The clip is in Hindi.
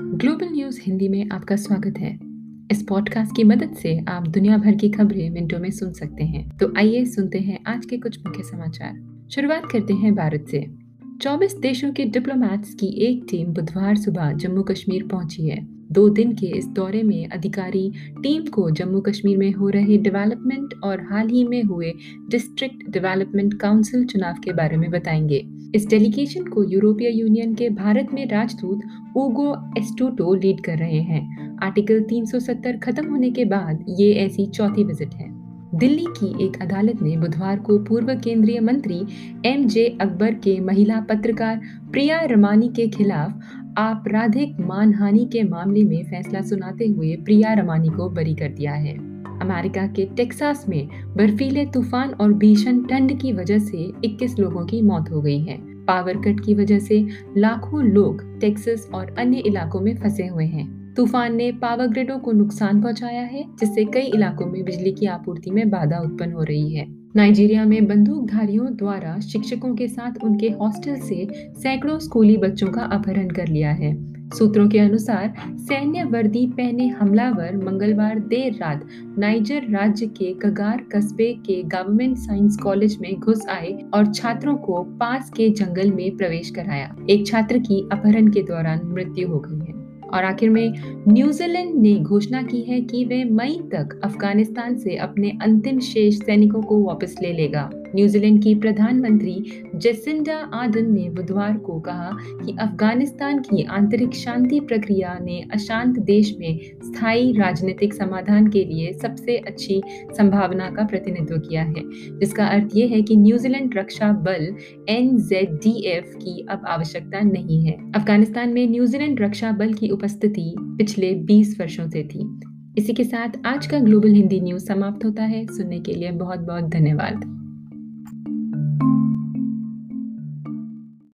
ग्लोबल न्यूज़ हिंदी में आपका स्वागत है। इस पॉडकास्ट की मदद से आप दुनिया भर की खबरें मिनटों में सुन सकते हैं। तो आइए सुनते हैं आज के कुछ मुख्य समाचार। शुरुआत करते हैं भारत से। 24 देशों के डिप्लोमैट्स की एक टीम बुधवार सुबह जम्मू कश्मीर पहुँची है। दो दिन के इस दौरे में अधिकारी टीम को जम्मू कश्मीर में हो रहे डेवलपमेंट और हाल ही में हुए डिस्ट्रिक्ट डेवलपमेंट काउंसिल चुनाव के बारे में बताएँगे। इस डेलीगेशन को यूरोपीय यूनियन के भारत में राजदूत ओगो एस्टूटो लीड कर रहे हैं। आर्टिकल 370 खत्म होने के बाद ये ऐसी चौथी विज़िट है। दिल्ली की एक अदालत ने बुधवार को पूर्व केंद्रीय मंत्री एम जे अकबर के महिला पत्रकार प्रिया रमानी के खिलाफ आपराधिक मानहानि के मामले में फैसला सुनाते हुए प्रिया रमानी को बरी कर दिया है। अमेरिका के टेक्सास में बर्फीले तूफ़ान और भीषण ठंड की वजह से 21 लोगों की मौत हो गई है। पावर कट की वजह से लाखों लोग टेक्सास और अन्य इलाकों में फंसे हुए हैं। तूफ़ान ने पावर ग्रिडों को नुकसान पहुँचाया है, जिससे कई इलाकों में बिजली की आपूर्ति में बाधा उत्पन्न हो रही है। नाइजीरिया में बंदूकधारियों द्वारा शिक्षकों के साथ उनके हॉस्टल से सैकड़ों स्कूली बच्चों का अपहरण कर लिया है। सूत्रों के अनुसार, सैन्य वर्दी पहने हमलावर मंगलवार देर रात नाइजर राज्य के कगार कस्बे के गवर्नमेंट साइंस कॉलेज में घुस आए और छात्रों को पास के जंगल में प्रवेश कराया। एक छात्र की अपहरण के दौरान मृत्यु हो गई है। और आखिर में न्यूजीलैंड ने घोषणा की है कि वे मई तक अफ़गानिस्तान से अपने अंतिम शेष सैनिकों को वापस ले लेगा। न्यूजीलैंड की प्रधानमंत्री जेसिंडा आदन ने बुधवार को कहा कि अफ़गानिस्तान की आंतरिक शांति प्रक्रिया ने अशांत देश में स्थायी राजनीतिक समाधान के लिए सबसे अच्छी संभावना का प्रतिनिधित्व किया है, जिसका अर्थ यह है कि न्यूजीलैंड रक्षा बल एन की अब आवश्यकता नहीं है। अफ़गानिस्तान में न्यूजीलैंड रक्षा बल की उपस्थिति पिछले 20 वर्षों से थी। इसी के साथ आज का ग्लोबल हिंदी न्यूज़ समाप्त होता है। सुनने के लिए बहुत बहुत धन्यवाद।